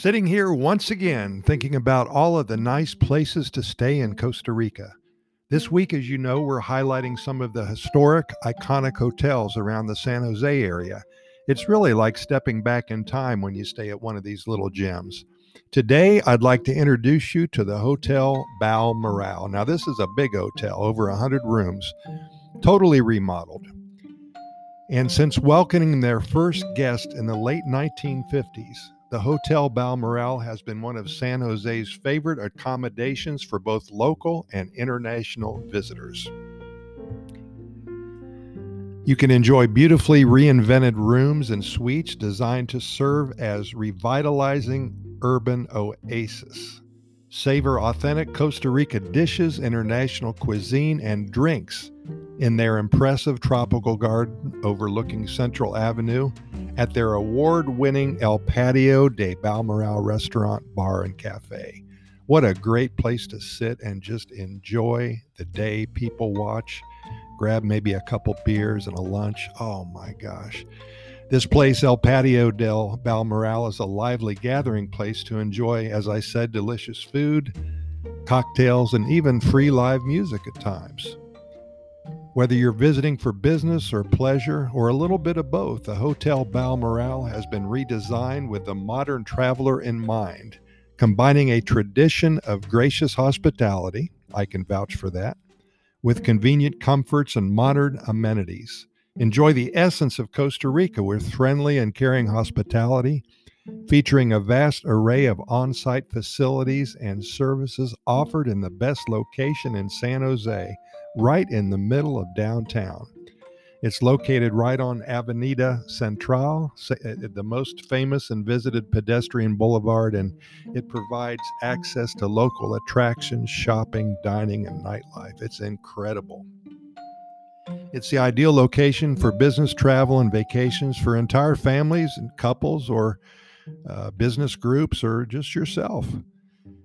Sitting here once again thinking about all of the nice places to stay in Costa Rica. This week, as you know, we're highlighting some of the historic, iconic hotels around the San Jose area. It's really like stepping back in time when you stay at one of these little gems. Today, I'd like to introduce you to the Hotel Balmoral. Now, this is a big hotel, over 100 rooms, totally remodeled. And since welcoming their first guest in the late 1950s, the Hotel Balmoral has been one of San Jose's favorite accommodations for both local and international visitors. You can enjoy beautifully reinvented rooms and suites designed to serve as revitalizing urban oasis. Savor authentic Costa Rica dishes, international cuisine, and drinks in their impressive tropical garden overlooking Central Avenue at their award winning El Patio de Balmoral restaurant, bar, and cafe. What a great place to sit and just enjoy the day. People watch, grab maybe a couple beers and a lunch. Oh my gosh. This place, El Patio del Balmoral, is a lively gathering place to enjoy, as I said, delicious food, cocktails, and even free live music at times. Whether you're visiting for business or pleasure, or a little bit of both, the Hotel Balmoral has been redesigned with the modern traveler in mind, combining a tradition of gracious hospitality, I can vouch for that, with convenient comforts and modern amenities. Enjoy the essence of Costa Rica with friendly and caring hospitality, featuring a vast array of on site facilities and services offered in the best location in San Jose right in the middle of downtown. It's located right on Avenida Central, uh, the most famous and visited pedestrian boulevard, and it provides access to local attractions, shopping, dining, and nightlife. It's incredible. It's the ideal location for business travel and vacations for entire families and couples or uh, business groups or just yourself.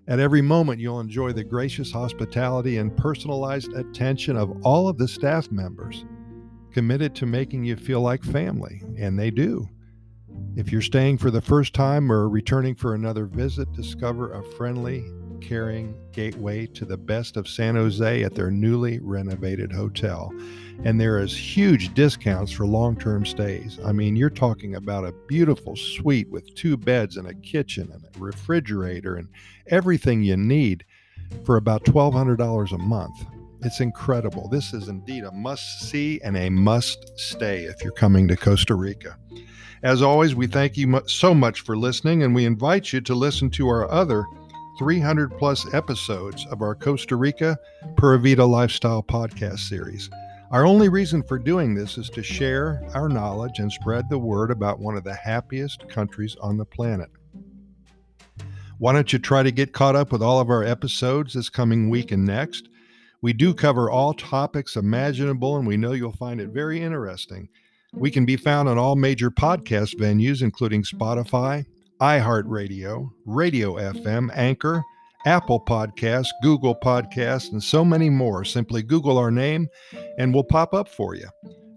At every moment, you'll enjoy the gracious hospitality and personalized attention of all of the staff members, committed to making you feel like family, and they do. If you're staying for the first time or returning for another visit, discover a friendly, caring gateway to the best of San Jose at their newly renovated hotel. And there is huge discounts for long-term stays. I mean, you're talking about a beautiful suite with two beds and a kitchen and a refrigerator and everything you need for about $1200 a month. It's incredible. This is indeed a must see and a must stay if you're coming to Costa Rica. As always, we thank you so much for listening and we invite you to listen to our other 300 plus episodes of our Costa Rica Pura Vida Lifestyle podcast series. Our only reason for doing this is to share our knowledge and spread the word about one of the happiest countries on the planet. Why don't you try to get caught up with all of our episodes this coming week and next? We do cover all topics imaginable, and we know you'll find it very interesting. We can be found on all major podcast venues, including Spotify, iHeartRadio, Radio FM, Anchor, Apple Podcasts, Google Podcasts, and so many more. Simply Google our name and we'll pop up for you.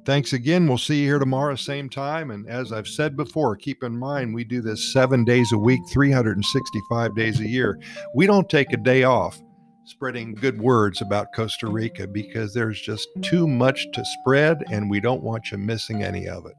Thanks again. We'll see you here tomorrow, same time. And as I've said before, keep in mind we do this seven days a week, 365 days a year. We don't take a day off spreading good words about Costa Rica because there's just too much to spread and we don't want you missing any of it.